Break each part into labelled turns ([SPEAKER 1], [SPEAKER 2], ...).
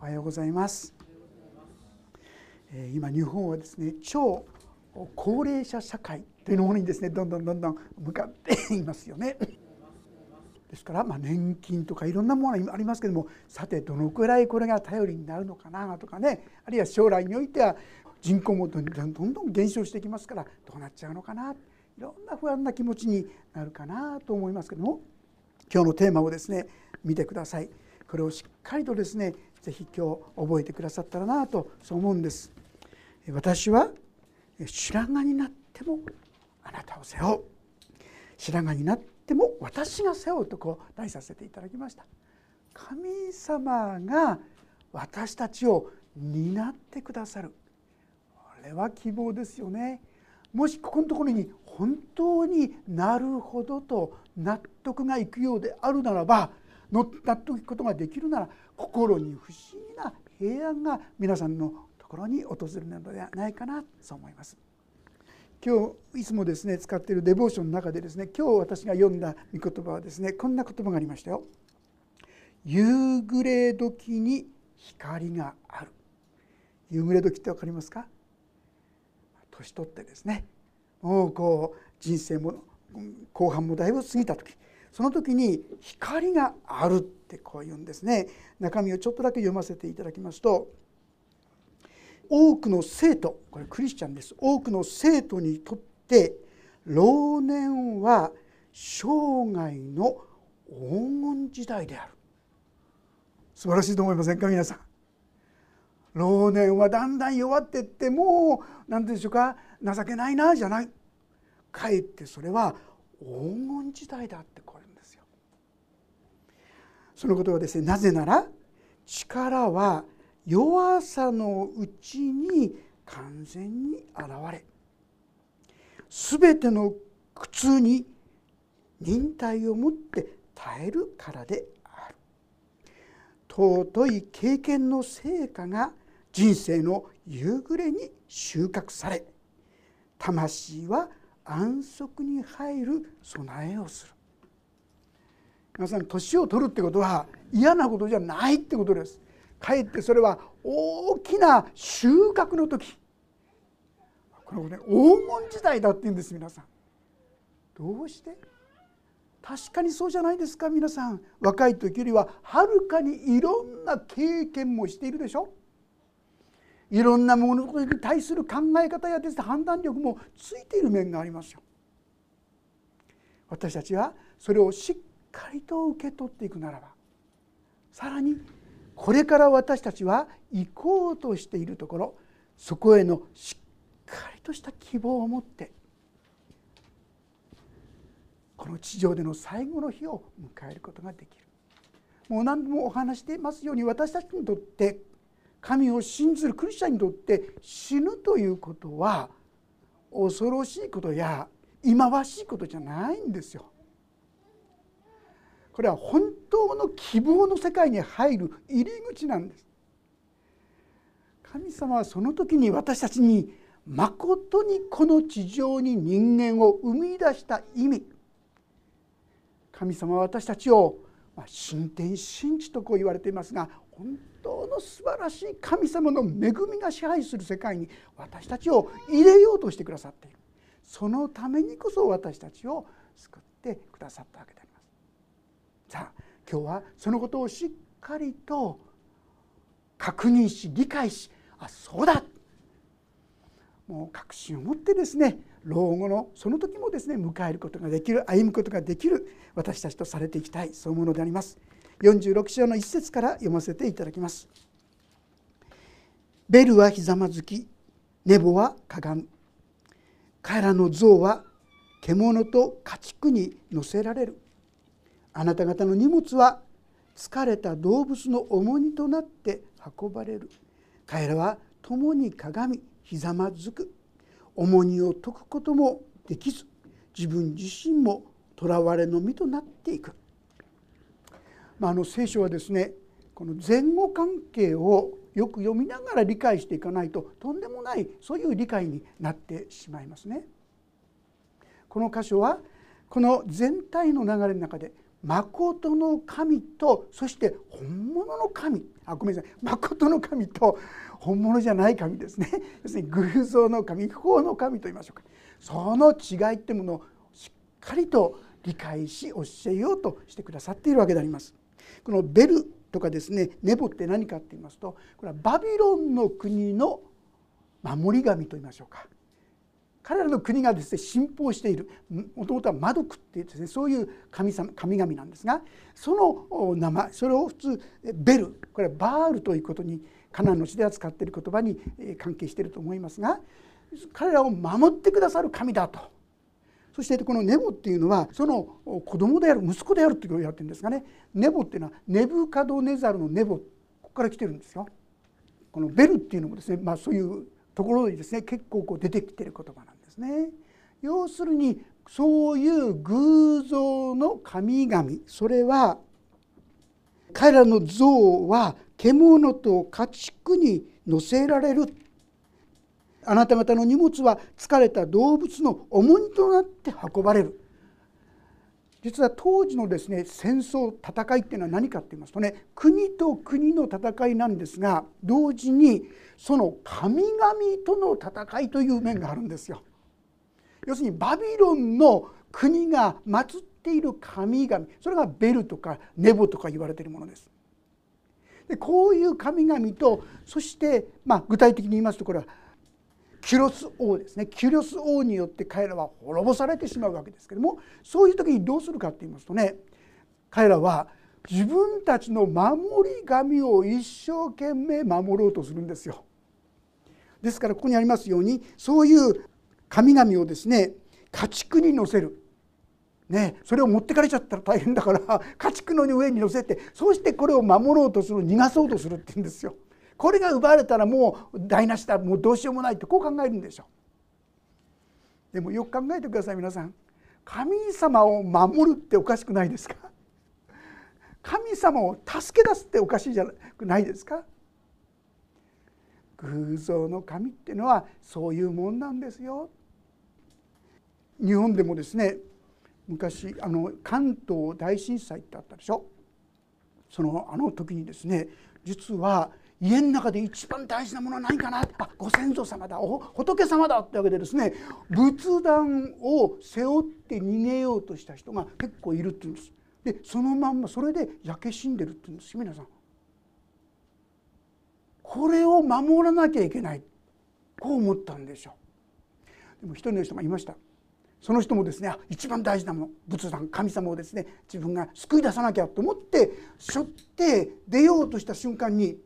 [SPEAKER 1] おはようございます今日本はですね超高齢者社会というものにですねどんどんどんどん向かっていますよねですから、まあ、年金とかいろんなものがありますけどもさてどのくらいこれが頼りになるのかなとかねあるいは将来においては人口もどんどんどんどん減少していきますからどうなっちゃうのかないろんな不安な気持ちになるかなと思いますけども今日のテーマをですね見てください。これをしっかりとですね是非今日覚えてくださったらなとそう思うんです。私は白髪になってもあなたを背負う。白髪になっても私が背負うとこう題させていただきました。神様が私たちを担ってくださる。これは希望ですよね。もしここのところに本当になるほどと納得がいくようであるならば納得いくことができるなら心に不思議な平安が皆さんのところに訪れるのではないかなそう思います。今日いつもですね使っているデボーションの中でですね今日私が読んだ御言葉はですねこんな言葉がありましたよ。夕暮れ時に光がある。夕暮れ時って分かりますか？年取ってですねもうこう人生も後半もだいぶ過ぎた時その時に光があるってこう言うんですね。中身をちょっとだけ読ませていただきますと多くの生徒これクリスチャンです。多くの生徒にとって老年は生涯の黄金時代である。素晴らしいと思いませんか皆さん。老年はだんだん弱ってってもう何て言うんでしょうか情けないなじゃない。かえってそれは黄金時代だってこう言うんですよ。そのことはですねなぜなら力は弱さのうちに完全に現れ全ての苦痛に忍耐を持って耐えるからである尊い経験の成果が人生の夕暮れに収穫され魂は安息に入る備えをする。皆さん年を取るってことは嫌なことじゃないってことです。かえってそれは大きな収穫の時。これね黄金時代だって言うんです皆さん。どうして？確かにそうじゃないですか皆さん。若い時よりははるかにいろんな経験もしているでしょ。いろんな物事に対する考え方やです、ね、判断力もついている面がありますよ。私たちはそれをしっかりと受け取っていくならばさらにこれから私たちは行こうとしているところそこへのしっかりとした希望を持ってこの地上での最後の日を迎えることができるもう何度もお話していますように私たちにとって神を信ずるクリスチャンにとって死ぬということは恐ろしいことや忌まわしいことじゃないんですよ。これは本当の希望の世界に入る入り口なんです。神様はその時に私たちにまことにこの地上に人間を生み出した意味神様は私たちを神天神地とこう言われていますが本当の素晴らしい神様の恵みが支配する世界に私たちを入れようとしてくださっているそのためにこそ私たちを救ってくださったわけでありますさあ今日はそのことをしっかりと確認し理解しあそうだもう確信を持ってですね老後のその時もですね迎えることができる歩むことができる私たちとされていきたいそういうものであります。46章の一節から読ませていただきます。ベルはひざまずきネボはかがむ彼らの像は獣と家畜に乗せられる。あなた方の荷物は疲れた動物の重荷となって運ばれる。彼らは共に鏡ひざまずく。重荷を解くこともできず自分自身も囚われの身となっていく。まあ、あの聖書はですねこの前後関係をよく読みながら理解していかないととんでもないそういう理解になってしまいますね。この箇所はこの全体の流れの中で誠の神とそして本物の神あごめんなさい誠の神と本物じゃない神ですね要するに偶像の神不法の神と言いましょうかその違いってものをしっかりと理解し教えようとしてくださっているわけであります。このベルとかですねネボって何かって言いますとこれはバビロンの国の守り神と言いましょうか。彼らの国がですね信奉しているもともとはマドクってですねそういう神様神々なんですがその名前それを普通ベルこれはバールということにカナンの地では使っている言葉に関係していると思いますが彼らを守ってくださる神だと。そしてこのネボっていうのはその子供である息子であると言われてるんですがねネボっていうのはネブカドネザルのネボここから来てるんですよ。このベルっていうのもですね、まあ、そういうところにですね結構こう出てきてる言葉なんですね。要するにそういう偶像の神々それは彼らの像は獣と家畜に乗せられるあなた方の荷物は疲れた動物の重荷となって運ばれる実は当時のですね戦争戦いっていうのは何かって言いますとね国と国の戦いなんですが同時にその神々との戦いという面があるんですよ。要するにバビロンの国が祀っている神々それがベルとかネボとか言われているものです。でこういう神々とそして、まあ、具体的に言いますとこれはキュロス王ですねキュロス王によって彼らは滅ぼされてしまうわけですけどもそういう時にどうするかって言いますとね彼らは自分たちの守り神を一生懸命守ろうとするんですよ。ですからここにありますようにそういう神々をですね家畜に乗せる。ね、それを持ってかれちゃったら大変だから家畜の上に乗せてそしてこれを守ろうとする逃がそうとするって言うんですよ。これが奪われたらもう台無しだもうどうしようもないってこう考えるんでしょう。でもよく考えてください皆さん。神様を守るっておかしくないですか？神様を助け出すっておかしいじゃないですか？偶像の神っていうのはそういうもんなんですよ。日本でもですね昔あの関東大震災ってあったでしょ？そのあの時にですね実は家の中で一番大事なものは何かな？あご先祖様だ。仏様だってわけでですね仏壇を背負って逃げようとした人が結構いるっていうんです。でそのまんまそれで焼け死んでるっていうんです。皆さん。これを守らなきゃいけない。こう思ったんでしょうでも一人の人がいました。その人もですね一番大事なもの。仏壇神様をですね自分が救い出さなきゃと思って背負って出ようとした瞬間に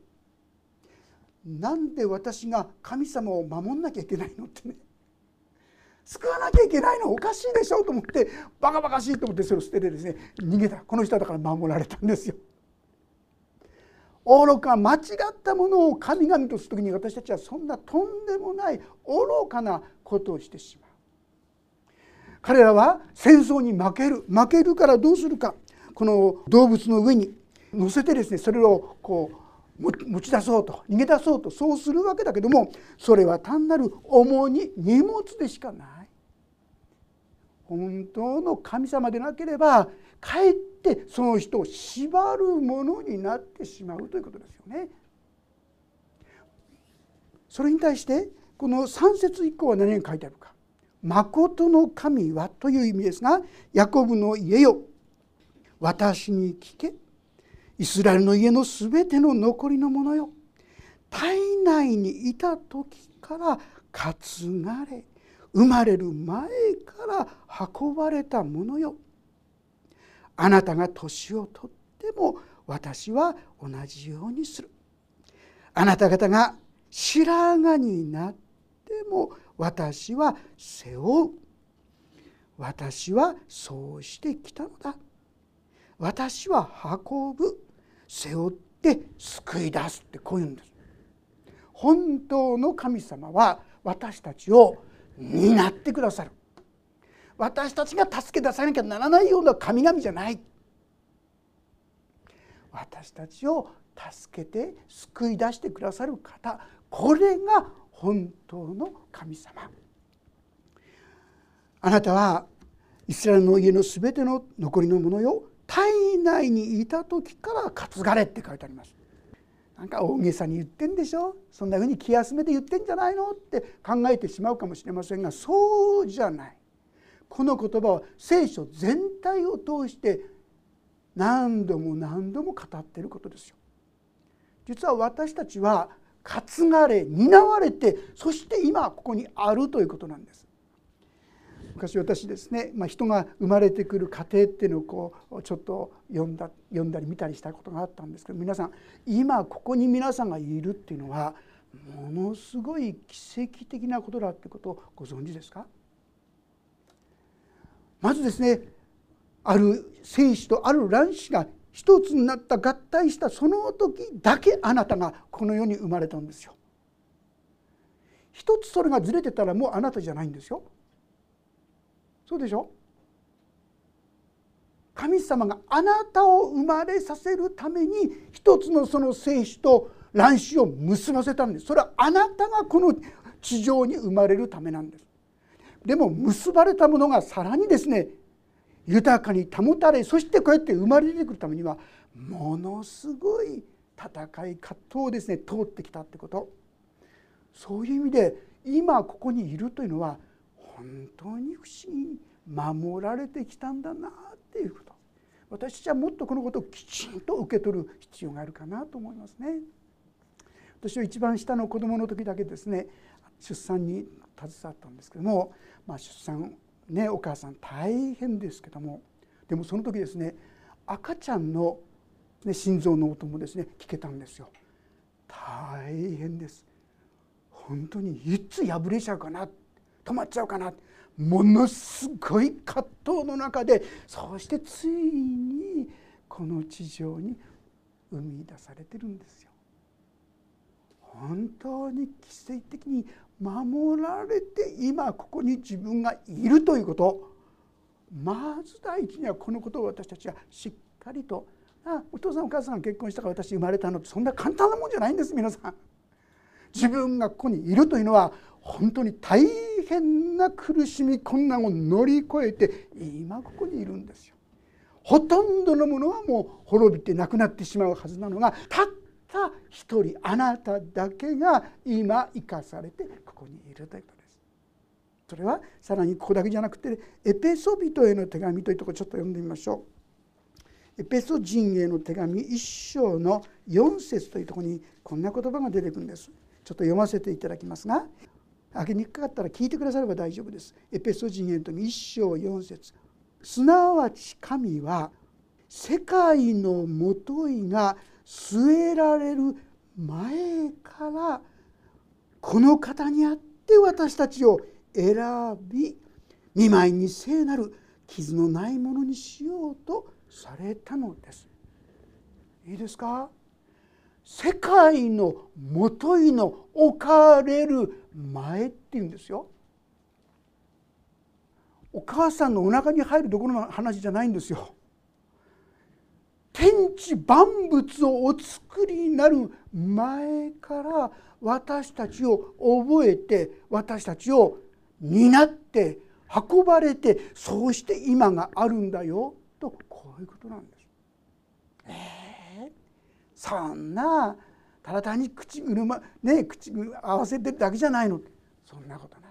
[SPEAKER 1] なんで私が神様を守んなきゃいけないのってね救わなきゃいけないのおかしいでしょと思ってバカバカしいと思ってそれを捨ててですね逃げたこの人だから守られたんですよ。愚か間違ったものを神々とする時に私たちはそんなとんでもない愚かなことをしてしまう。彼らは戦争に負ける負けるからどうするかこの動物の上に乗せてですねそれをこう持ち出そうと逃げ出そうとそうするわけだけどもそれは単なる重荷荷物でしかない。本当の神様でなければかえってその人を縛るものになってしまうということですよね。それに対してこの3節以降は何が書いてあるか「誠の神は」という意味ですが「ヤコブの家よ私に聞け。イスラエルの家のすべての残りのものよ。体内にいた時から担がれ生まれる前から運ばれたものよ。あなたが年をとっても私は同じようにする。あなた方が白髪になっても私は背負う。私はそうしてきたのだ。私は運ぶ。背負って救い出すってこういうんです。本当の神様は私たちを担ってくださる。私たちが助け出さなきゃならないような神々じゃない。私たちを助けて救い出してくださる方これが本当の神様。あなたはイスラエルの家のすべての残りのものよ体内にいた時から担がれって書いてありますなんか大げさに言ってんでしょ？そんなふうに気休めで言ってんじゃないの？って考えてしまうかもしれませんがそうじゃないこの言葉は聖書全体を通して何度も何度も語ってることですよ。実は私たちは担がれ担われてそして今ここにあるということなんです。昔私ですね、まあ、人が生まれてくる過程っていうのをこうちょっと読んだ読んだり見たりしたことがあったんですけど皆さん今ここに皆さんがいるっていうのはものすごい奇跡的なことだってことをご存知ですか？まずですねある精子とある卵子が一つになった合体したその時だけあなたがこの世に生まれたんですよ。一つそれがずれてたらもうあなたじゃないんですよ。そうでしょ？神様があなたを生まれさせるために一つのその精子と卵子を結ばせたんです。それはあなたがこの地上に生まれるためなんです。でも結ばれたものがさらにですね豊かに保たれそしてこうやって生まれてくるためにはものすごい戦い葛藤をですね通ってきたってこと。そういう意味で今ここにいるというのは本当に不思議に守られてきたんだなっていうこと私たちはもっとこのことをきちんと受け取る必要があるかなと思いますね。私は一番下の子供の時だけですね出産に携わったんですけども、まあ、出産ねお母さん大変ですけどもでもその時ですね赤ちゃんの、ね、心臓の音もですね聞けたんですよ。大変です本当にいつ破れちゃうかな止まっちゃうかなものすごい葛藤の中でそしてついにこの地上に生み出されてるんですよ。本当に奇跡的に守られて今ここに自分がいるということまず第一にはこのことを私たちはしっかりとあお父さんお母さんが結婚したから私生まれたのってそんな簡単なもんじゃないんです皆さん。自分がここにいるというのは本当に大変な苦しみ困難を乗り越えて今ここにいるんですよ。ほとんどのものはもう滅びてなくなってしまうはずなのがたった一人あなただけが今生かされてここにいるということです。それはさらにここだけじゃなくてエペソビトへの手紙というところちょっと読んでみましょう。エペソ人への手紙1章の4節というところにこんな言葉が出てくるんです。ちょっと読ませていただきますが開けにくかったら聞いてくだされば大丈夫です。エペソ人への1章4節すなわち神は世界のもといが据えられる前からこの方にあって私たちを選び見舞いに聖なる傷のないものにしようとされたのです。いいですか？世界のもといの置かれる前っていうんですよ。お母さんのお腹に入るどころの話じゃないんですよ。天地万物をお作りになる前から私たちを覚えて私たちを担って運ばれてそうして今があるんだよとこういうことなんです。えー、そんなただ単に口車ね口合わせてるだけじゃないの。そんなことない。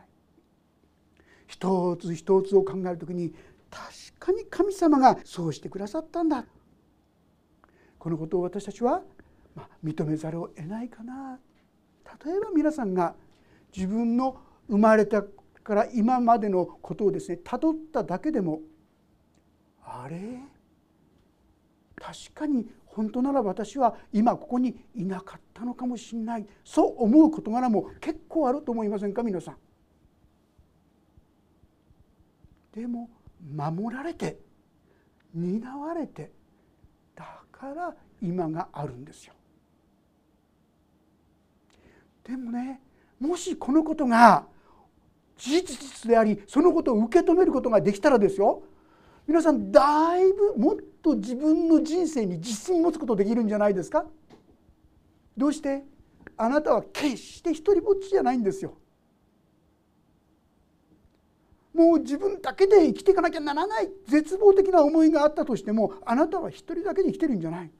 [SPEAKER 1] 一つ一つを考える時に確かに神様がそうしてくださったんだ。このことを私たちは、ま認めざるを得ないかな。例えば皆さんが自分の生まれたから今までのことをですねたどっただけでもあれ？確かに本当なら私は今ここにいなかったのかもしれないそう思う事柄も結構あると思いませんか皆さん。でも守られて担われてだから今があるんですよ。でもねもしこのことが事実でありそのことを受け止めることができたらですよ皆さんだいぶもっと自分の人生に自信を持つことできるんじゃないですか？どうして？あなたは決して一りぼっちじゃないんですよ。ももう自分だけで生きていかなきゃならない絶望的な思いがあったとしてもあなたは一人だけで生きてるんじゃない。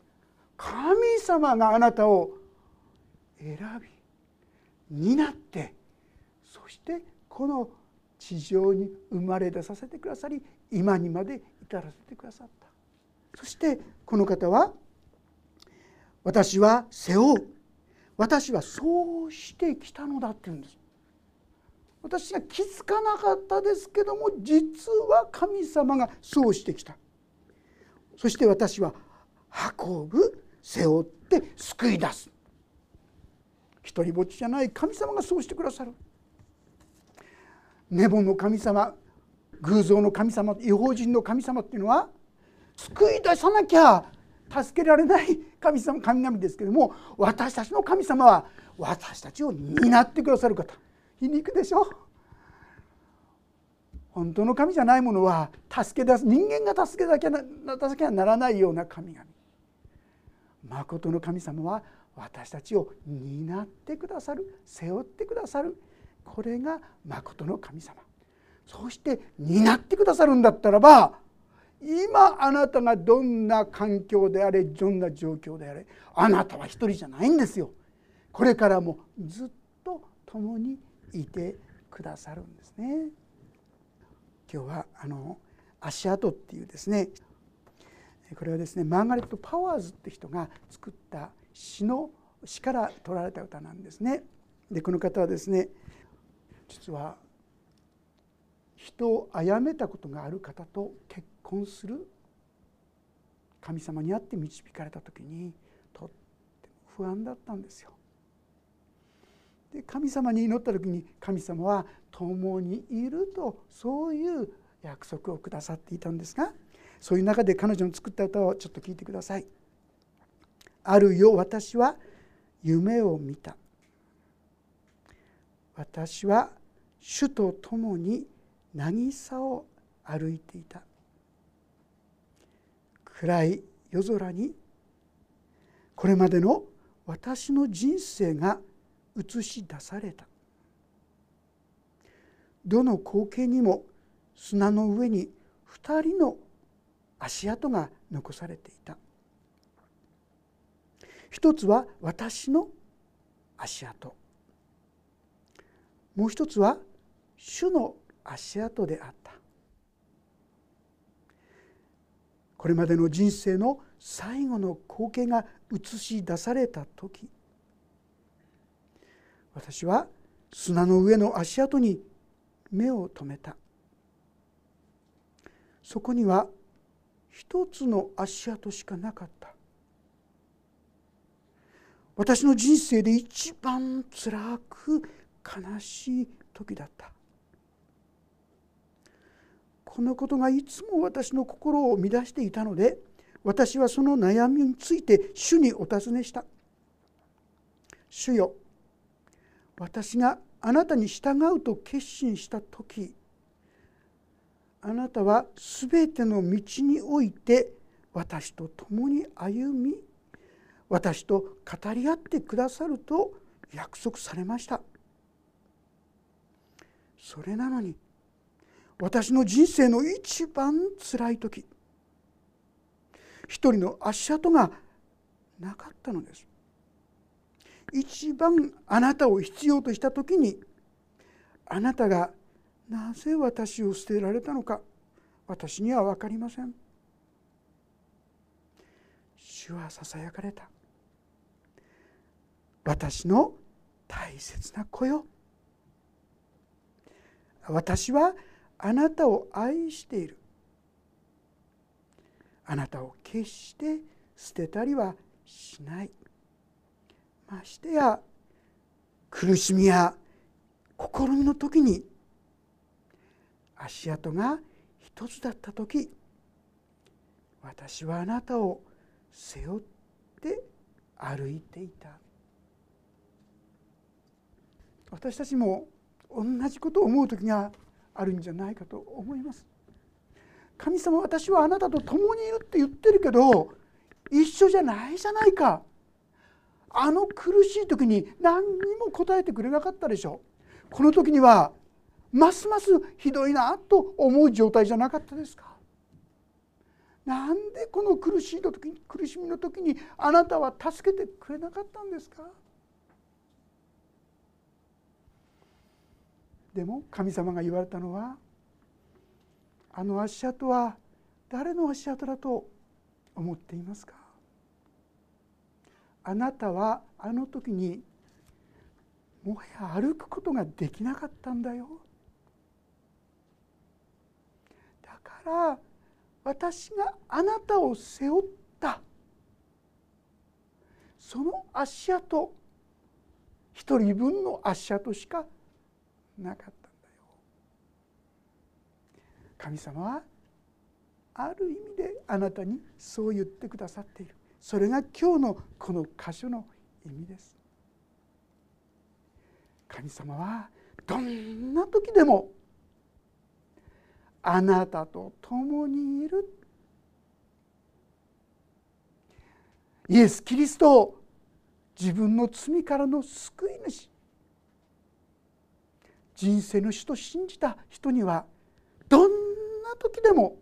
[SPEAKER 1] 神様があなたを選び担ってそしてこの地上に生まれ出させてくださり今にまで至らせてくださった。そしてこの方は「私は背負う。私はそうしてきたのだ」って言うんです。私が気づかなかったですけども実は神様がそうしてきた。そして私は運ぶ背負って救い出す。一人ぼっちじゃない神様がそうしてくださる。ネボの神様偶像の神様違法人の神様っていうのは救い出さなきゃ助けられない神様神々ですけども私たちの神様は私たちを担ってくださる方皮肉でしょ本当の神じゃないものは助け出す人間が助けなきゃ助けならないような神々。まことの神様は私たちを担ってくださる背負ってくださる。これがまことの神様。そして担ってくださるんだったらば今あなたがどんな環境であれどんな状況であれあなたは一人じゃないんですよ。これからもずっと共にいてくださるんですね。今日はあの足跡っていうですねこれはですねマーガレット・パワーズって人が作った詩の詩から取られた歌なんですね。でこの方はですね実は人を殺めたことがある方と結婚する？神様に会って導かれた時にとっても不安だったんですよ。で神様に祈った時に神様は共にいるとそういう約束をくださっていたんですがそういう中で彼女の作った歌をちょっと聞いてください。あるよ私は夢を見た。私は主と共に渚を歩いていた暗い夜空にこれまでの私の人生が映し出された。どの光景にも砂の上に2人の足跡が残されていた。一つは私の足跡。もう一つは主の足跡であった。これまでの人生の最後の光景が映し出された時私は砂の上の足跡に目を留めた。そこには一つの足跡しかなかった。私の人生で一番つらく悲しい時だった。このことがいつも私の心を乱していたので私はその悩みについて主にお尋ねした「主よ私があなたに従うと決心した時あなたは全ての道において私と共に歩み私と語り合ってくださると約束されました。それなのに私の人生の一番つらい時。一人の足跡がなかったのです。一番あなたを必要とした時にあなたがなぜ私を捨てられたのか私には分かりません。主はささやかれた。私の大切な子よ。私はあなたを愛している。あなたを決して捨てたりはしない。ましてや苦しみや試みの時に足跡が一つだった時私はあなたを背負って歩いていた。私たちも同じことを思う時があるんじゃないかと思います。神様私はあなたと共にいるって言ってるけど一緒じゃないじゃないか。あの苦しい時に何にも答えてくれなかったでしょこの時にはますますひどいなと思う状態じゃなかったですか。なんでこの苦しい時苦しみの時にあなたは助けてくれなかったんですか。でも神様が言われたのはあの足跡は誰の足跡だと思っていますか？あなたはあの時にもはや歩くことができなかったんだよ。だから私があなたを背負った。その足跡一人分の足跡しかなかったんだよ。神様はある意味であなたにそう言ってくださっている。それが今日のこの箇所の意味です。神様はどんな時でもあなたと共にいる。イエス・キリストを自分の罪からの救い主。人生の主と信じた人にはどんな時でも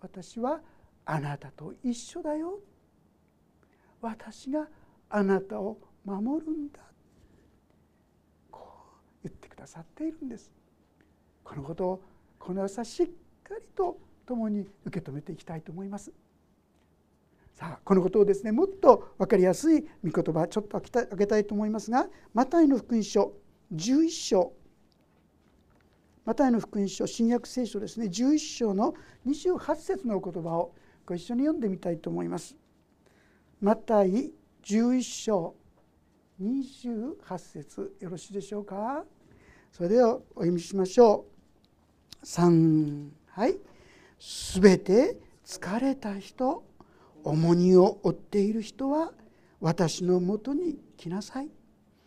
[SPEAKER 1] 私はあなたと一緒だよ。私があなたを守るんだ。こう言ってくださっているんです。このことをこの朝しっかりと共に受け止めていきたいと思います。さあこのことをですねもっと分かりやすい御言葉ちょっと開けたいと思いますがマタイの福音書11章。マタイの福音書新約聖書ですね。11章の28節のお言葉をご一緒に読んでみたいと思います。マタイ11章。28節よろしいでしょうか？それではお読みしましょう。3はい「すべて疲れた人重荷を負っている人は私のもとに来なさい」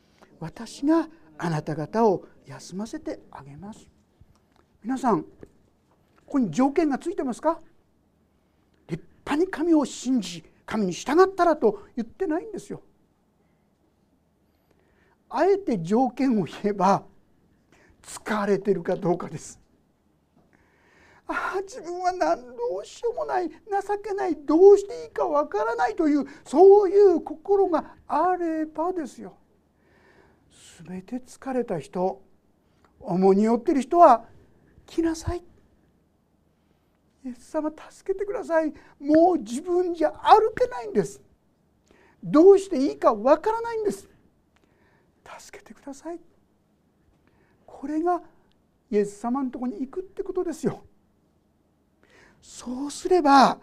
[SPEAKER 1] 「私があなた方を休ませてあげます」皆さんここに条件がついてますか？立派に神を信じ神に従ったらと言ってないんですよ。あえて条件を言えば疲れてるかどうかです。ああ自分は何どうしようもない情けないどうしていいかわからないというそういう心があればですよ。全て疲れた人重荷を負ってる人は来なさい。イエス様助けてください。もう自分じゃ歩けないんです。どうしていいかわからないんです。助けてください。これがイエス様のとこに行くってことですよ。そうすれば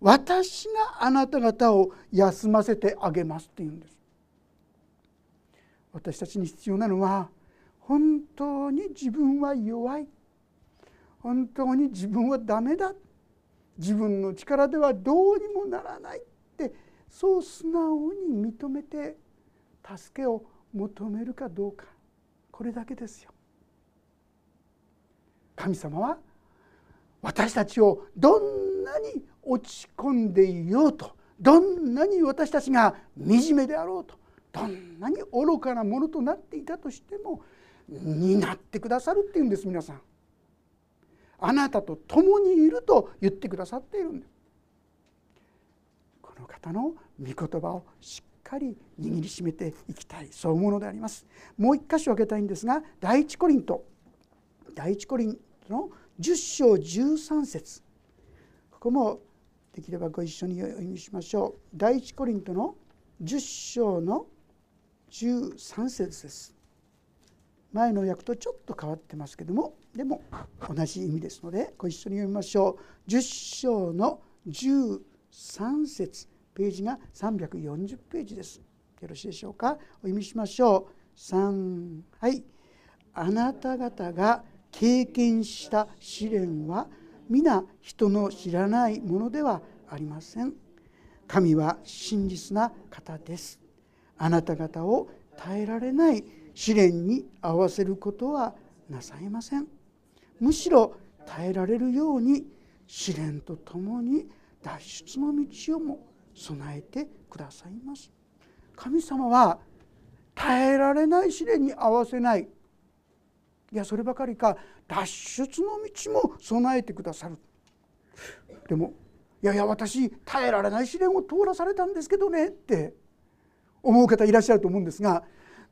[SPEAKER 1] 私があなた方を休ませてあげますって言うんです。私たちに必要なのは本当に自分は弱い。本当に自分はダメだ。自分の力ではどうにもならないってそう素直に認めて助けを求めるかどうか。これだけですよ。神様は私たちをどんなに落ち込んでいようとどんなに私たちが惨めであろうとどんなに愚かなものとなっていたとしても担ってくださるっていうんです皆さん。あなたと共にいると言ってくださっているんです。この方の御言葉をしっかり握りしめていきたいそう思うのであります。もう一箇所開けたいんですが第一コリント。第一コリントの10章13節。ここもできればご一緒にお読みしましょう。第一コリントの10章の13節です。前の訳とちょっと変わってますけどもでも同じ意味ですのでご一緒に読みましょう。10章の13節ページが340ページです。よろしいでしょうか？お読みしましょう。3はい。あなた方が経験した試練は皆人の知らないものではありません。神は真実な方です。あなた方を耐えられない試練に合わせることはなさいません。むしろ耐えられるように試練とともに脱出の道をも備えてくださいます。神様は耐えられない試練に合わせない。いやそればかりか脱出の道も備えてくださる。でもいやいや私耐えられない試練を通らされたんですけどねって思う方いらっしゃると思うんですが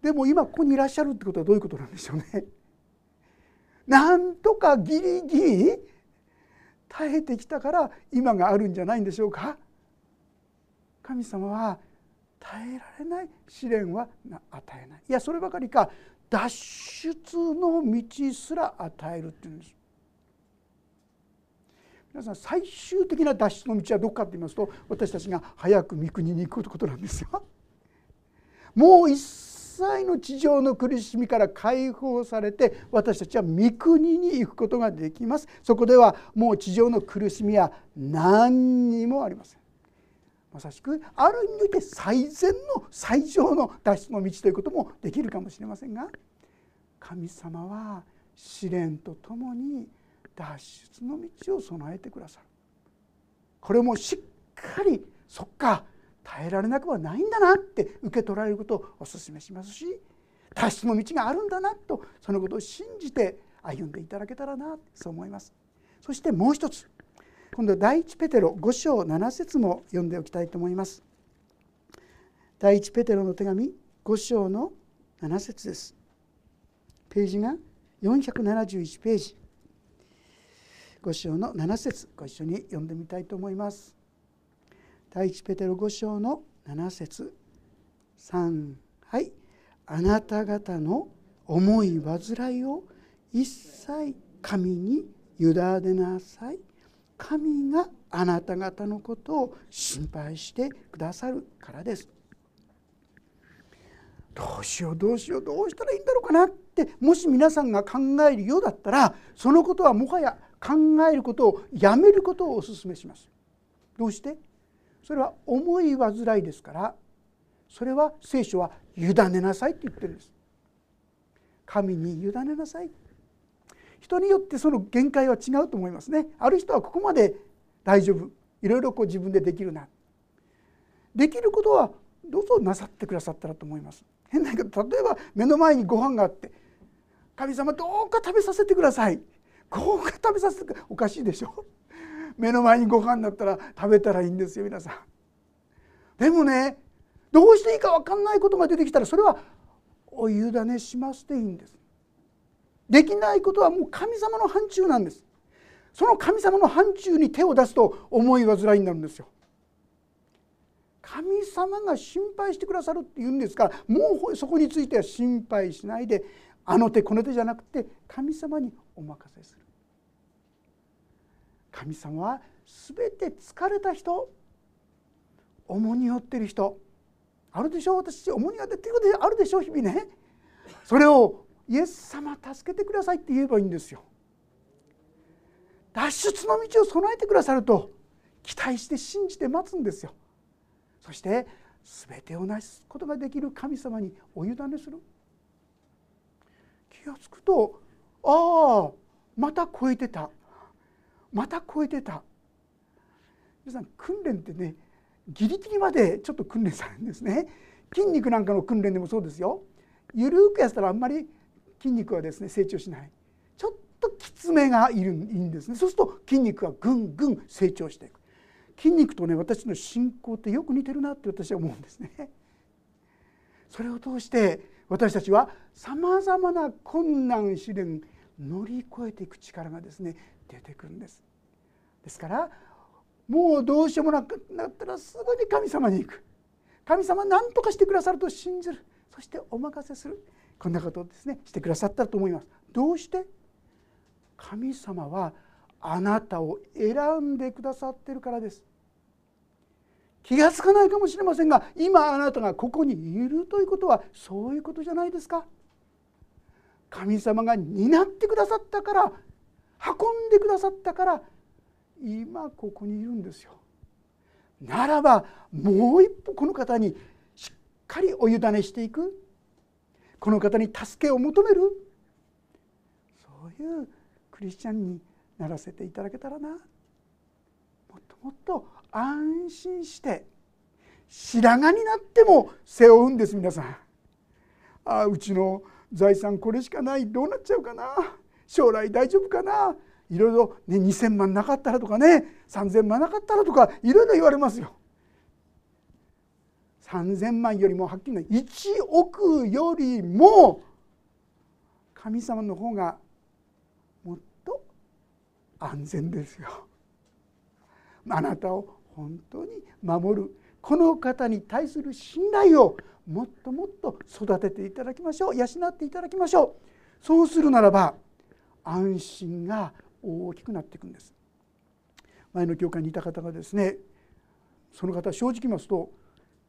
[SPEAKER 1] でも今ここにいらっしゃるってことはどういうことなんでしょうね。なんとかギリギリ耐えてきたから今があるんじゃないんでしょうか神様は耐えられない試練は与えないいやそればかりか脱出の道すら与えるっていうんです皆さん最終的な脱出の道はどこかと言いますと私たちが早く御国に行くことなんですよ。もう一切の地上の苦しみから解放されて私たちは御国に行くことができます。そこではもう地上の苦しみは何にもありません。まさしくある意味において最善の最上の脱出の道ということもできるかもしれませんが神様は試練とともに脱出の道を備えてくださる。これもしっかりそっか耐えられなくはないんだなって受け取られることをお勧めしますし脱出の道があるんだなとそのことを信じて歩んでいただけたらなそう思います。そしてもう一つ今度は第一ペテロ5章7節も読んでおきたいと思います。第一ペテロの手紙5章の7節です。ページが471ページ。5章の7節ご一緒に読んでみたいと思います。第一ペテロ5章の7節。3はい。あなた方の思い煩いを一切神に委ねなさい。神があなた方のことを心配してくださるからです。どうしようどうしようどうしたらいいんだろうかなってもし皆さんが考えるようだったらそのことはもはや考えることをやめることをお勧めします。どうして？それは重い煩いですからそれは聖書は委ねなさいって言ってるんです。神に委ねなさい人によってその限界は違うと思いますね。ある人はここまで大丈夫いろいろこう自分でできるなできることはどうぞなさってくださったらと思います。変だけど例えば目の前にご飯があって神様どうか食べさせてくださいどうか食べさせておかしいでしょ目の前にご飯だったら食べたらいいんですよ皆さん。でもねどうしていいか分かんないことが出てきたらそれはお委ねしますでいいんです。できないことはもう神様の範疇なんです。その神様の範疇に手を出すと思い煩いになるんですよ。神様が心配してくださるって言うんですからもうそこについては心配しないであの手この手じゃなくて神様にお任せする神様は全て疲れた人重荷を負ってる人あるでしょう私重荷が出てることあるでしょう日々ね。それをイエス様助けてくださいって言えばいいんですよ。脱出の道を備えてくださると期待して信じて待つんですよ。そして全てを成すことができる神様にお委ねする。気が付くとああまた超えてた。また超えてた。皆さん訓練ってねギリギリまでちょっと訓練されるんですね。筋肉なんかの訓練でもそうですよ。ゆるくやったらあんまり筋肉はですね成長しない。ちょっときつめがいるいんですね。そうすると筋肉がぐんぐん成長していく。筋肉とね私の信仰ってよく似てるなって私は思うんですね。それを通して私たちはさまざまな困難試練乗り越えていく力がですね出てくるんです。ですからもうどうしようもなくなったらすぐに神様に行く神様何とかしてくださると信じるそしてお任せするこんなことをですねしてくださったと思います。どうして？神様はあなたを選んでくださってるからです。気が付かないかもしれませんが今あなたがここにいるということはそういうことじゃないですか。神様が担ってくださったから運んでくださったから今ここにいるんですよ。ならばもう一歩この方にしっかりお委ねしていく。この方に助けを求める。そういうクリスチャンにならせていただけたらな。もっともっと安心して白髪になっても背負うんです皆さん。ああうちの財産これしかない。どうなっちゃうかな。将来大丈夫かな？いろいろ、ね、2,000万なかったらとかね3,000万なかったらとかいろいろ言われますよ。3,000万よりもはっきり言う1億よりも神様の方がもっと安全ですよ。あなたを本当に守るこの方に対する信頼をもっともっと育てていただきましょう養っていただきましょうそうするならば安心が大きくなっていくんです前の教会にいた方がですねその方正直言いますと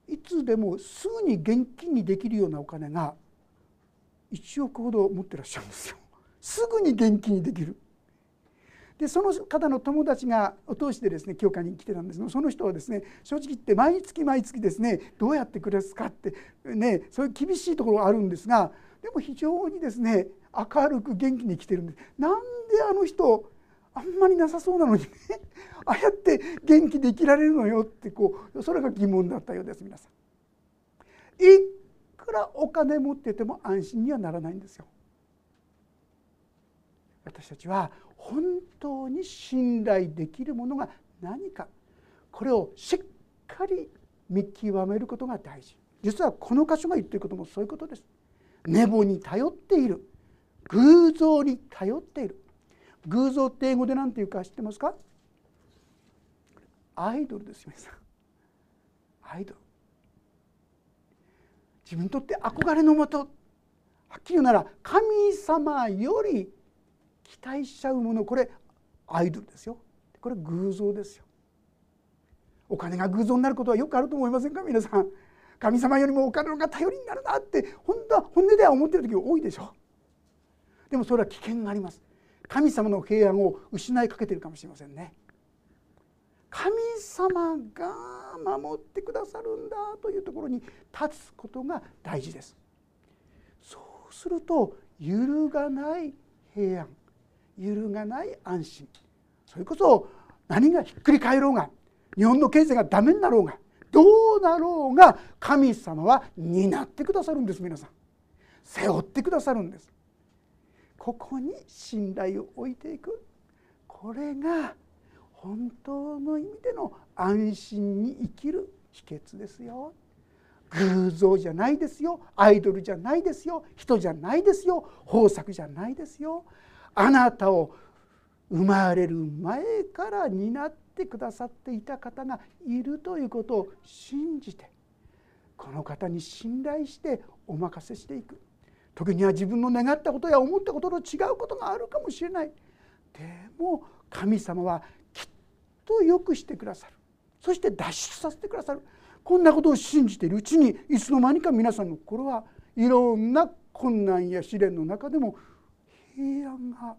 [SPEAKER 1] いつでもすぐに現金にできるようなお金が1億ほど持ってらっしゃるんですよ。すぐに現金にできる。でその方の友達がお通しでですね教会に来てたんですがその人はですね正直言って毎月毎月ですねどうやって暮らすかってねそういう厳しいところがあるんですがでも非常にですね明るく元気に来てるんですなんであの人あんまりなさそうなのにね ああやって元気で生きられるのよってこうそれが疑問だったようです皆さん。いくらお金持ってても安心にはならないんですよ。私たちは本当に信頼できるものが何かこれをしっかり見極めることが大事実はこの箇所が言ってることもそういうことです。ネボに頼っている偶像に頼っている。偶像って英語で何て言うか知ってますか？アイドルですよ皆さん。アイドル。自分にとって憧れのもと。はっきり言うなら神様より期待しちゃうもの。これアイドルですよ。これ偶像ですよ。お金が偶像になることはよくあると思いませんか？皆さん。神様よりもお金が頼りになるなって本当は本音では思ってる時多いでしょ。でもそれは危険があります。神様の平安を失いかけているかもしれませんね。神様が守ってくださるんだというところに立つことが大事です。そうすると揺るがない平安揺るがない安心それこそ何がひっくり返ろうが日本の経済がダメになろうがどうなろうが神様は担ってくださるんです皆さん。背負ってくださるんです。ここに信頼を置いていく。これが本当の意味での安心に生きる秘訣ですよ。偶像じゃないですよ。アイドルじゃないですよ。人じゃないですよ。豊作じゃないですよ。あなたを生まれる前から担ってくださっていた方がいるということを信じてこの方に信頼してお任せしていく。時には自分の願ったことや思ったことと違うことがあるかもしれない。でも神様はきっと良くしてくださる。そして脱出させてくださる。こんなことを信じているうちにいつの間にか皆さんの心はいろんな困難や試練の中でも平安が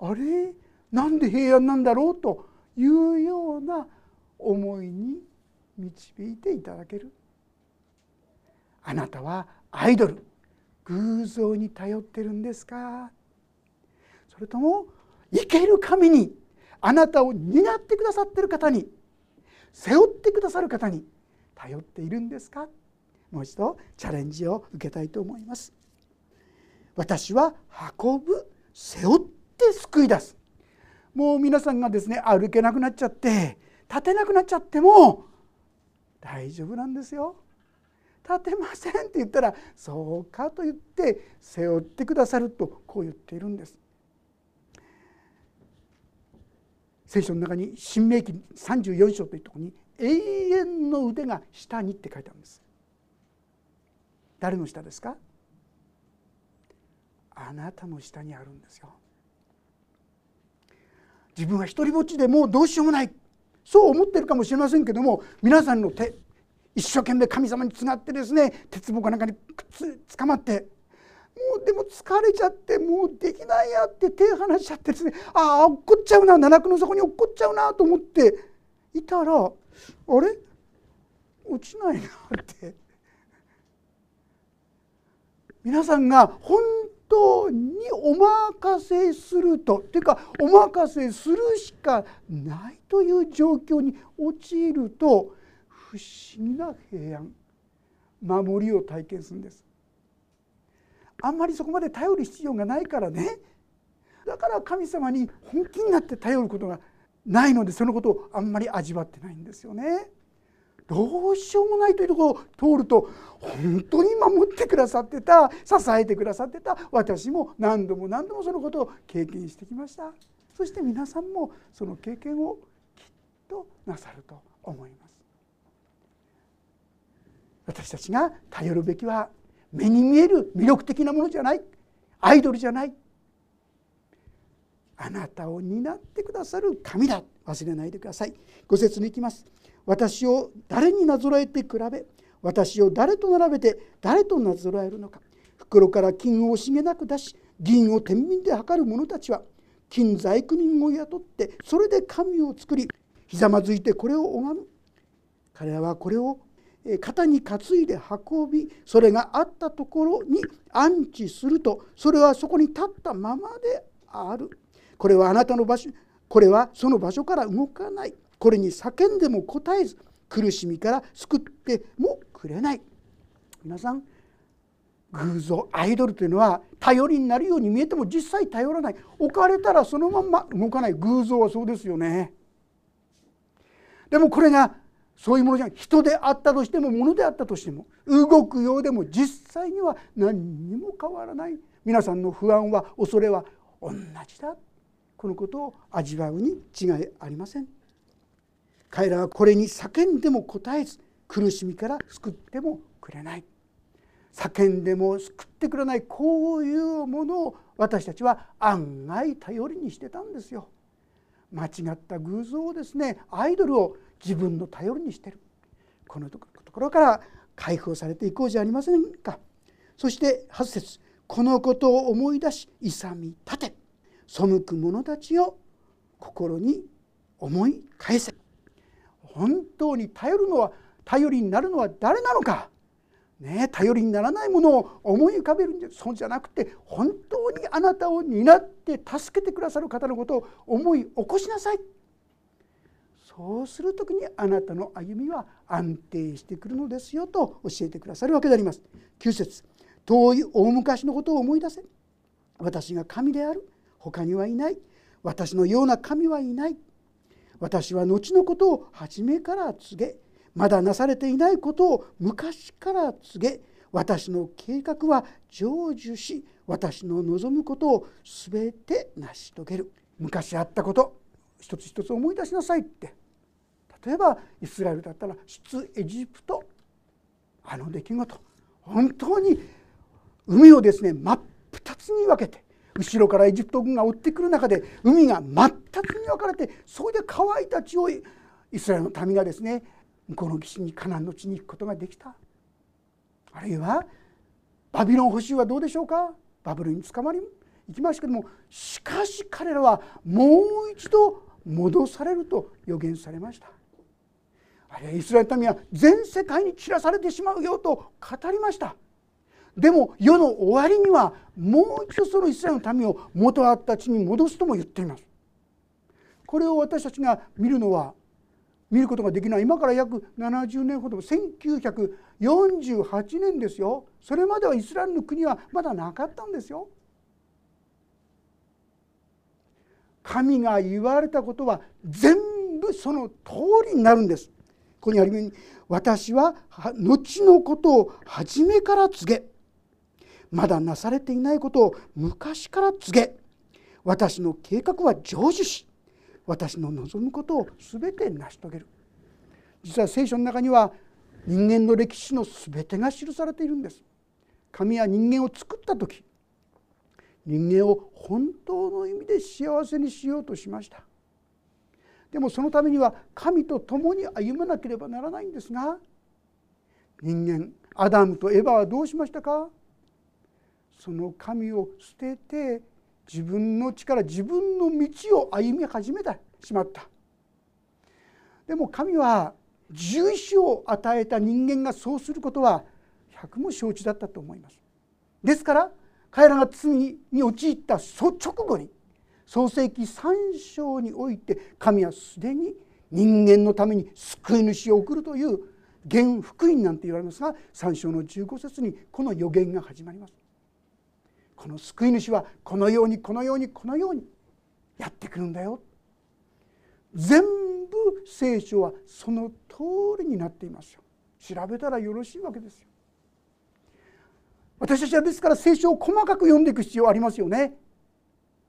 [SPEAKER 1] あれ？なんで平安なんだろうというような思いに導いていただける。あなたはアイドル。偶像に頼ってるんですか？それとも生ける神にあなたを担ってくださってる方に背負ってくださる方に頼っているんですか？もう一度チャレンジを受けたいと思います。私は運ぶ背負って救い出す。もう皆さんがですね歩けなくなっちゃって立てなくなっちゃっても大丈夫なんですよ。立てませんって言ったらそうかと言って背負ってくださるとこう言っているんです。聖書の中に「新明記34章」というところに「永遠の腕が下に」って書いてあるんです。誰の下ですか？あなたの下にあるんですよ。自分は一りぼっちでもうどうしようもないそう思ってるかもしれませんけども皆さんの手一生懸命神様につがってですね鉄棒かなんかにくっつ捕まってもうでも疲れちゃってもうできないやって手離しちゃってですねああ落っこっちゃうな七区の底に落っこっちゃうなと思っていたらあれ？落ちないなって。皆さんが本当にお任せするとっていうかお任せするしかないという状況に陥ると不思議な平安守りを体験するんです。あんまりそこまで頼る必要がないからねだから神様に本気になって頼ることがないのでそのことをあんまり味わってないんですよね。どうしようもないというところを通ると本当に守ってくださってた支えてくださってた私も何度も何度もそのことを経験してきましたそして皆さんもその経験をきっとなさると思います私たちが頼るべきは目に見える魅力的なものじゃない。アイドルじゃない。あなたを担ってくださる神だ。忘れないでください。ご説に行きます。私を誰になぞらえて比べ私を誰と並べて誰となぞらえるのか。袋から金を惜しげなく出し銀を天秤で測る者たちは金細工人を雇ってそれで神を作りひざまずいてこれを拝む。彼らはこれを肩に担いで運びそれがあったところに安置するとそれはそこに立ったままである。これはあなたの場所これはその場所から動かない。これに叫んでも答えず苦しみから救ってもくれない。皆さん偶像アイドルというのは頼りになるように見えても実際頼らない。置かれたらそのまんま動かない。偶像はそうですよね。でもこれがそういうものじゃない人であったとしても物であったとしても動くようでも実際には何にも変わらない。皆さんの不安は恐れは同じだ。このことを味わうに違いありません。彼らはこれに叫んでも答えず苦しみから救ってもくれない。叫んでも救ってくれないこういうものを私たちは案外頼りにしてたんですよ。間違った偶像をですねアイドルを自分の頼りにしてる。このところから解放されていこうじゃありませんか。そして8節。このことを思い出し勇み立て。背く者たちを心に思い返せ。本当に頼るのは頼りになるのは誰なのか。ね、頼りにならないものを思い浮かべるんじゃ。そうじゃなくて本当にあなたを担って助けてくださる方のことを思い起こしなさい。そうする時にあなたの歩みは安定してくるのですよと教えてくださるわけであります。9節遠い大昔のことを思い出せ。私が神である。他にはいない。私のような神はいない。私は後のことを初めから告げ。まだなされていないことを昔から告げ。私の計画は成就し私の望むことを全て成し遂げる。昔あったこと一つ一つ思い出しなさいって。例えばイスラエルだったら出エジプト。あの出来事。本当に海をですね真っ二つに分けて後ろからエジプト軍が追ってくる中で海が真っ二つに分かれてそれで乾いた地をイスラエルの民がですね向こうの岸にカナンの地に行くことができた。あるいはバビロン捕囚はどうでしょうか？バブルに捕まり行きましたけどもしかし彼らはもう一度戻されると予言されました。あるいはイスラエル民は全世界に散らされてしまうよと語りましたでも世の終わりにはもう一度そのイスラエルの民を元あった地に戻すとも言っていますこれを私たちが見るのは見ることができない今から約70年ほど1948年ですよそれまではイスラエルの国はまだなかったんですよ。神が言われたことは全部その通りになるんです。ここにあるように私は後のことを初めから告げ。まだなされていないことを昔から告げ。私の計画は成就し私の望むことを全て成し遂げる。実は聖書の中には人間の歴史の全てが記されているんです。神は人間を作った時人間を本当の意味で幸せにしようとしました。でもそのためには神と共に歩まなければならないんですが人間アダムとエバはどうしましたか？その神を捨てて自分の力自分の道を歩み始めてしまった。でも神は獣医師を与えた人間がそうすることは百も承知だったと思います。ですから彼らが罪に陥った直後に創世紀3章において神はすでに人間のために救い主を送るという原福音なんて言われますが3章の15節にこの予言が始まります。この救い主はこのようにこのようにこのようにやってくるんだよ。全部聖書はその通りになっていますよ。調べたらよろしいわけですよ。私たちはですから聖書を細かく読んでいく必要ありますよね。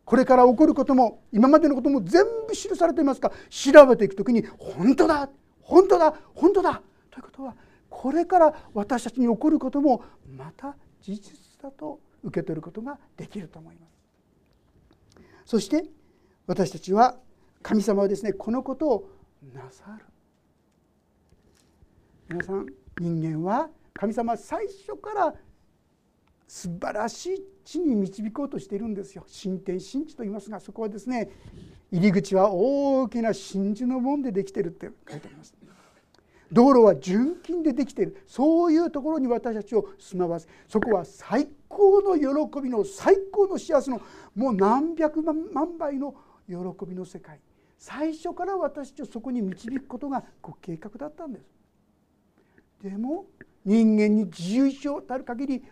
[SPEAKER 1] これから起こることも今までのことも全部記されていますか？調べていく時に本当だ本当だ本当だ。ということはこれから私たちに起こることもまた事実だと受け取ることができると思います。そして私たちは神様はですねこのことをなさる。皆さん人間は神様は最初から素晴らしい地に導こうとしているんですよ。新天新地と言いますがそこはですね入り口は大きな真珠の門でできているって書いてあります。道路は純金でできている。そういうところに私たちを住まわせそこは最高の喜びの最高の幸せのもう何百万倍の喜びの世界。最初から私たちをそこに導くことがご計画だったんです。でも人間に自由意志をたる限り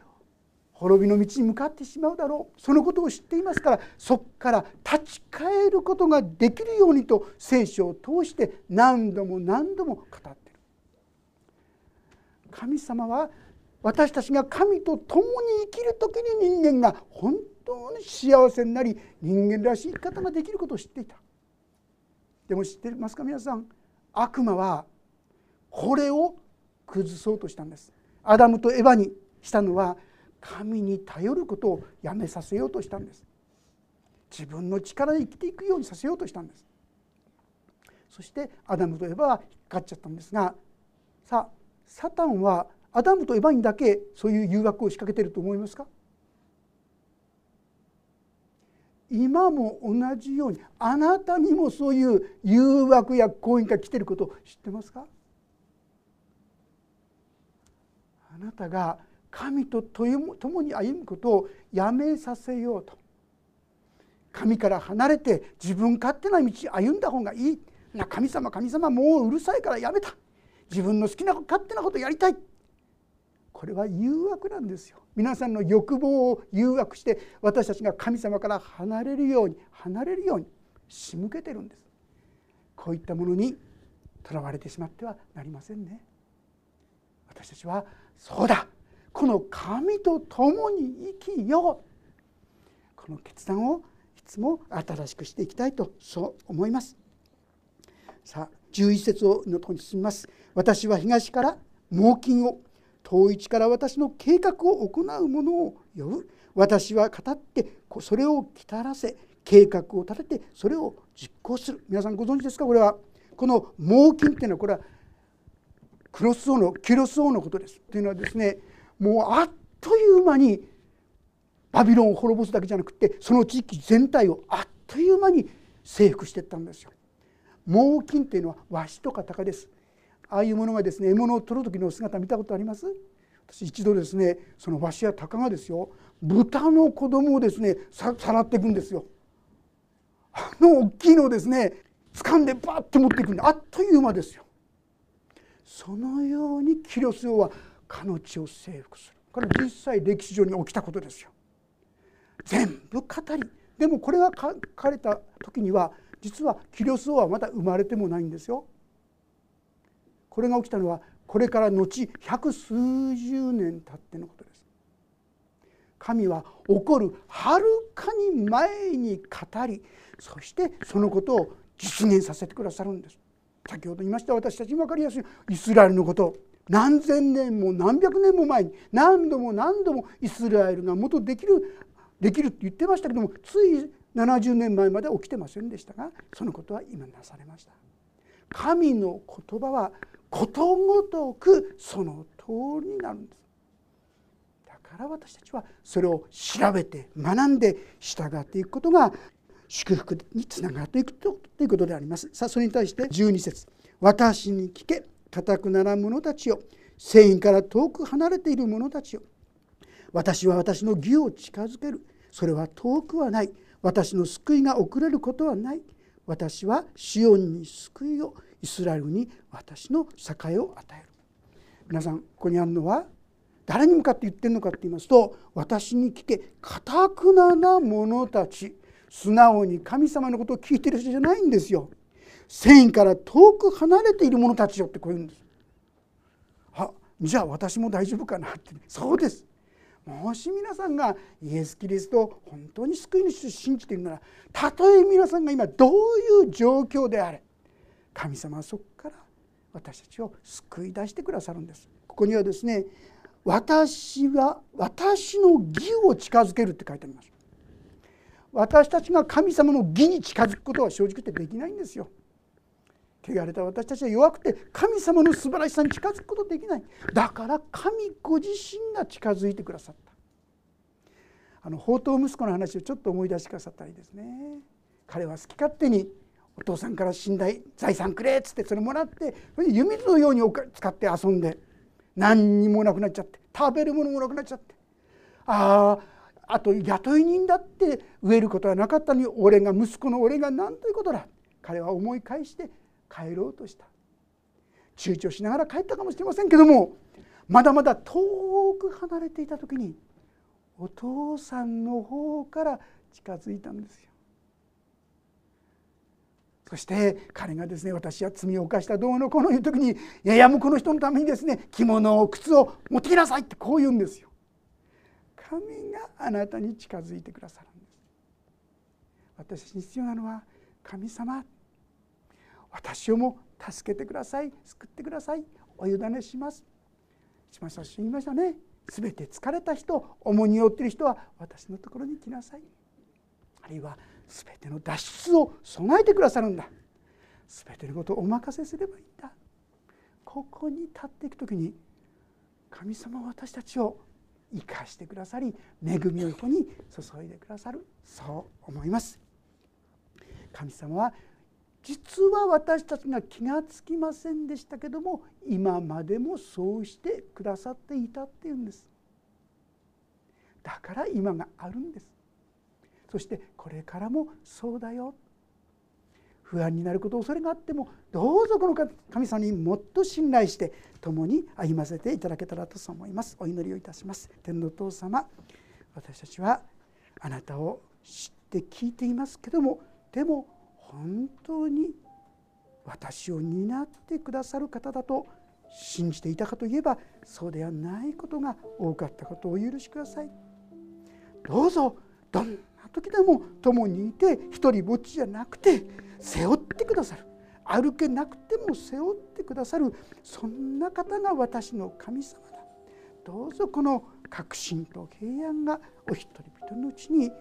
[SPEAKER 1] 滅びの道に向かってしまうだろう。そのことを知っていますからそこから立ち返ることができるようにと聖書を通して何度も何度も語っている。神様は私たちが神と共に生きる時に人間が本当に幸せになり人間らしい生き方ができることを知っていた。でも知ってますか？皆さん。悪魔はこれを崩そうとしたんです。アダムとエヴァにしたのは神に頼ることをやめさせようとしたんです。自分の力で生きていくようにさせようとしたんです。そしてアダムとエヴァは引っかかっちゃったんですがさあサタンはアダムとエヴァにだけそういう誘惑を仕掛けていると思いますか？今も同じようにあなたにもそういう誘惑や行為が来ていることを知ってますか？あなたが神と共に歩むことをやめさせようと。神から離れて自分勝手な道歩んだ方がいい。な神様神様もううるさいからやめた。自分の好きな勝手なことやりたい。これは誘惑なんですよ。皆さんの欲望を誘惑して私たちが神様から離れるように離れるように仕向けてるんです。こういったものにとらわれてしまってはなりませんね。私たちはそうだ。この神と共に生きよう。この決断をいつも新しくしていきたいとそう思います。さあ11節のところに進みます。私は東から猛禽を遠い地から私の計画を行う者を呼ぶ。私は語ってそれを来たらせ計画を立ててそれを実行する。皆さんご存知ですか？これはこの猛禽っていうのはこれはクロス王のキュロス王のことです。というのはですねもうあっという間にバビロンを滅ぼすだけじゃなくてその地域全体をあっという間に征服していったんですよ。猛禽っていうのはワシとか鷹です。ああいうものがですね獲物を取る時の姿見たことあります？私一度ですねそのワシや鷹がですよ豚の子供をですねさらっていくんですよ。あの大きいのをですね掴んでバッと持っていくんであっという間ですよ。そのようにキリストはかの地を征服するこれ実際歴史上に起きたことですよ。全部語りでもこれが書かれた時には実はキリストはまだ生まれてもないんですよ。これが起きたのはこれから後百数十年経ってのことです。神は起こるはるかに前に語りそしてそのことを実現させてくださるんです。先ほど言いました私たちに分かりやすいイスラエルのこと何千年も何百年も前に何度も何度もイスラエルが元できるできるって言ってましたけどもつい70年前まで起きてませんでしたがそのことは今なされました。神の言葉はことごとくその通りになるんです。だから私たちはそれを調べて学んで従っていくことが祝福につながっていくということであります。さあそれに対して12節。私に聞け。固くなら者たちよ。繊維から遠く離れている者たちよ。私は私の義を近づける。それは遠くはない。私の救いが遅れることはない。私はシオンに救いを。イスラエルに私の栄を与える。皆さんここにあるのは誰に向かって言ってるのかって言いますと私に聞けかたくなな者たち。素直に神様のことを聞いてる人じゃないんですよ。繊維から遠く離れている者たちよってこう言うんです。あじゃあ私も大丈夫かなって、そうです。もし皆さんがイエス・キリストを本当に救い主と信じているならたとえ皆さんが今どういう状況であれ神様はそこから私たちを救い出してくださるんです。ここにはですね私は私の義を近づけるって書いてあります私たちが神様の義に近づくことは正直言ってできないんですよ汚れた私たちは弱くて神様の素晴らしさに近づくことできない。だから神ご自身が近づいてくださった。あの宝刀息子の話をちょっと思い出してくださったりですね。彼は好き勝手にお父さんから寝台財産くれっつってそれもらって湯水のように使って遊んで何にもなくなっちゃって食べるものもなくなっちゃって。あああと雇い人だって植えることはなかったのに俺が息子の俺が何ということだ。彼は思い返して帰ろうとした躊躇しながら帰ったかもしれませんけどもまだまだ遠く離れていた時にお父さんの方から近づいたんですよ。そして彼がですね私は罪を犯したどうのこうのいう時にいやいやもうこの人のためにですね着物を靴を持ってきなさいってこう言うんですよ。神があなたに近づいてくださるんです。私に必要なのは神様私をも助けてください。救ってください。お委ねします。一番最初に言いましたね。全て疲れた人重荷を負っている人は私のところに来なさい。あるいは全ての脱出を備えてくださるんだ。全てのことをお任せすればいいんだ。ここに立っていく時に神様は私たちを生かしてくださり恵みをここに注いでくださる。そう思います。神様は実は私たちが気が付きませんでしたけども今までもそうしてくださっていたっていうんです。だから今があるんです。そしてこれからもそうだよ。不安になること恐れがあってもどうぞこの神様にもっと信頼して共に歩ませていただけたらと思います。お祈りをいたします。天の父様私たちはあなたを知って聞いていますけどもでも本当に私を担ってくださる方だと信じていたかといえばそうではないことが多かったことをお許しください。どうぞどんな時でも共にいて一りぼっちじゃなくて背負ってくださる。歩けなくても背負ってくださる。そんな方が私の神様だ。どうぞこの確信と平安がお一人一人のうちにど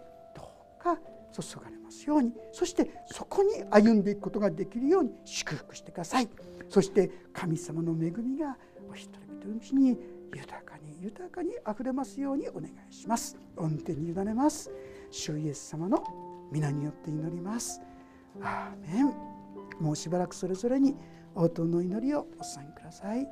[SPEAKER 1] うか注がれます。ようにそしてそこに歩んでいくことができるように祝福してください。そして神様の恵みがお一人一人のうちに豊かに豊かにあふれますようにお願いします。御手に委ねます。主イエス様の皆によって祈ります。アーメン。もうしばらくそれぞれに応答の祈りをお捧げください。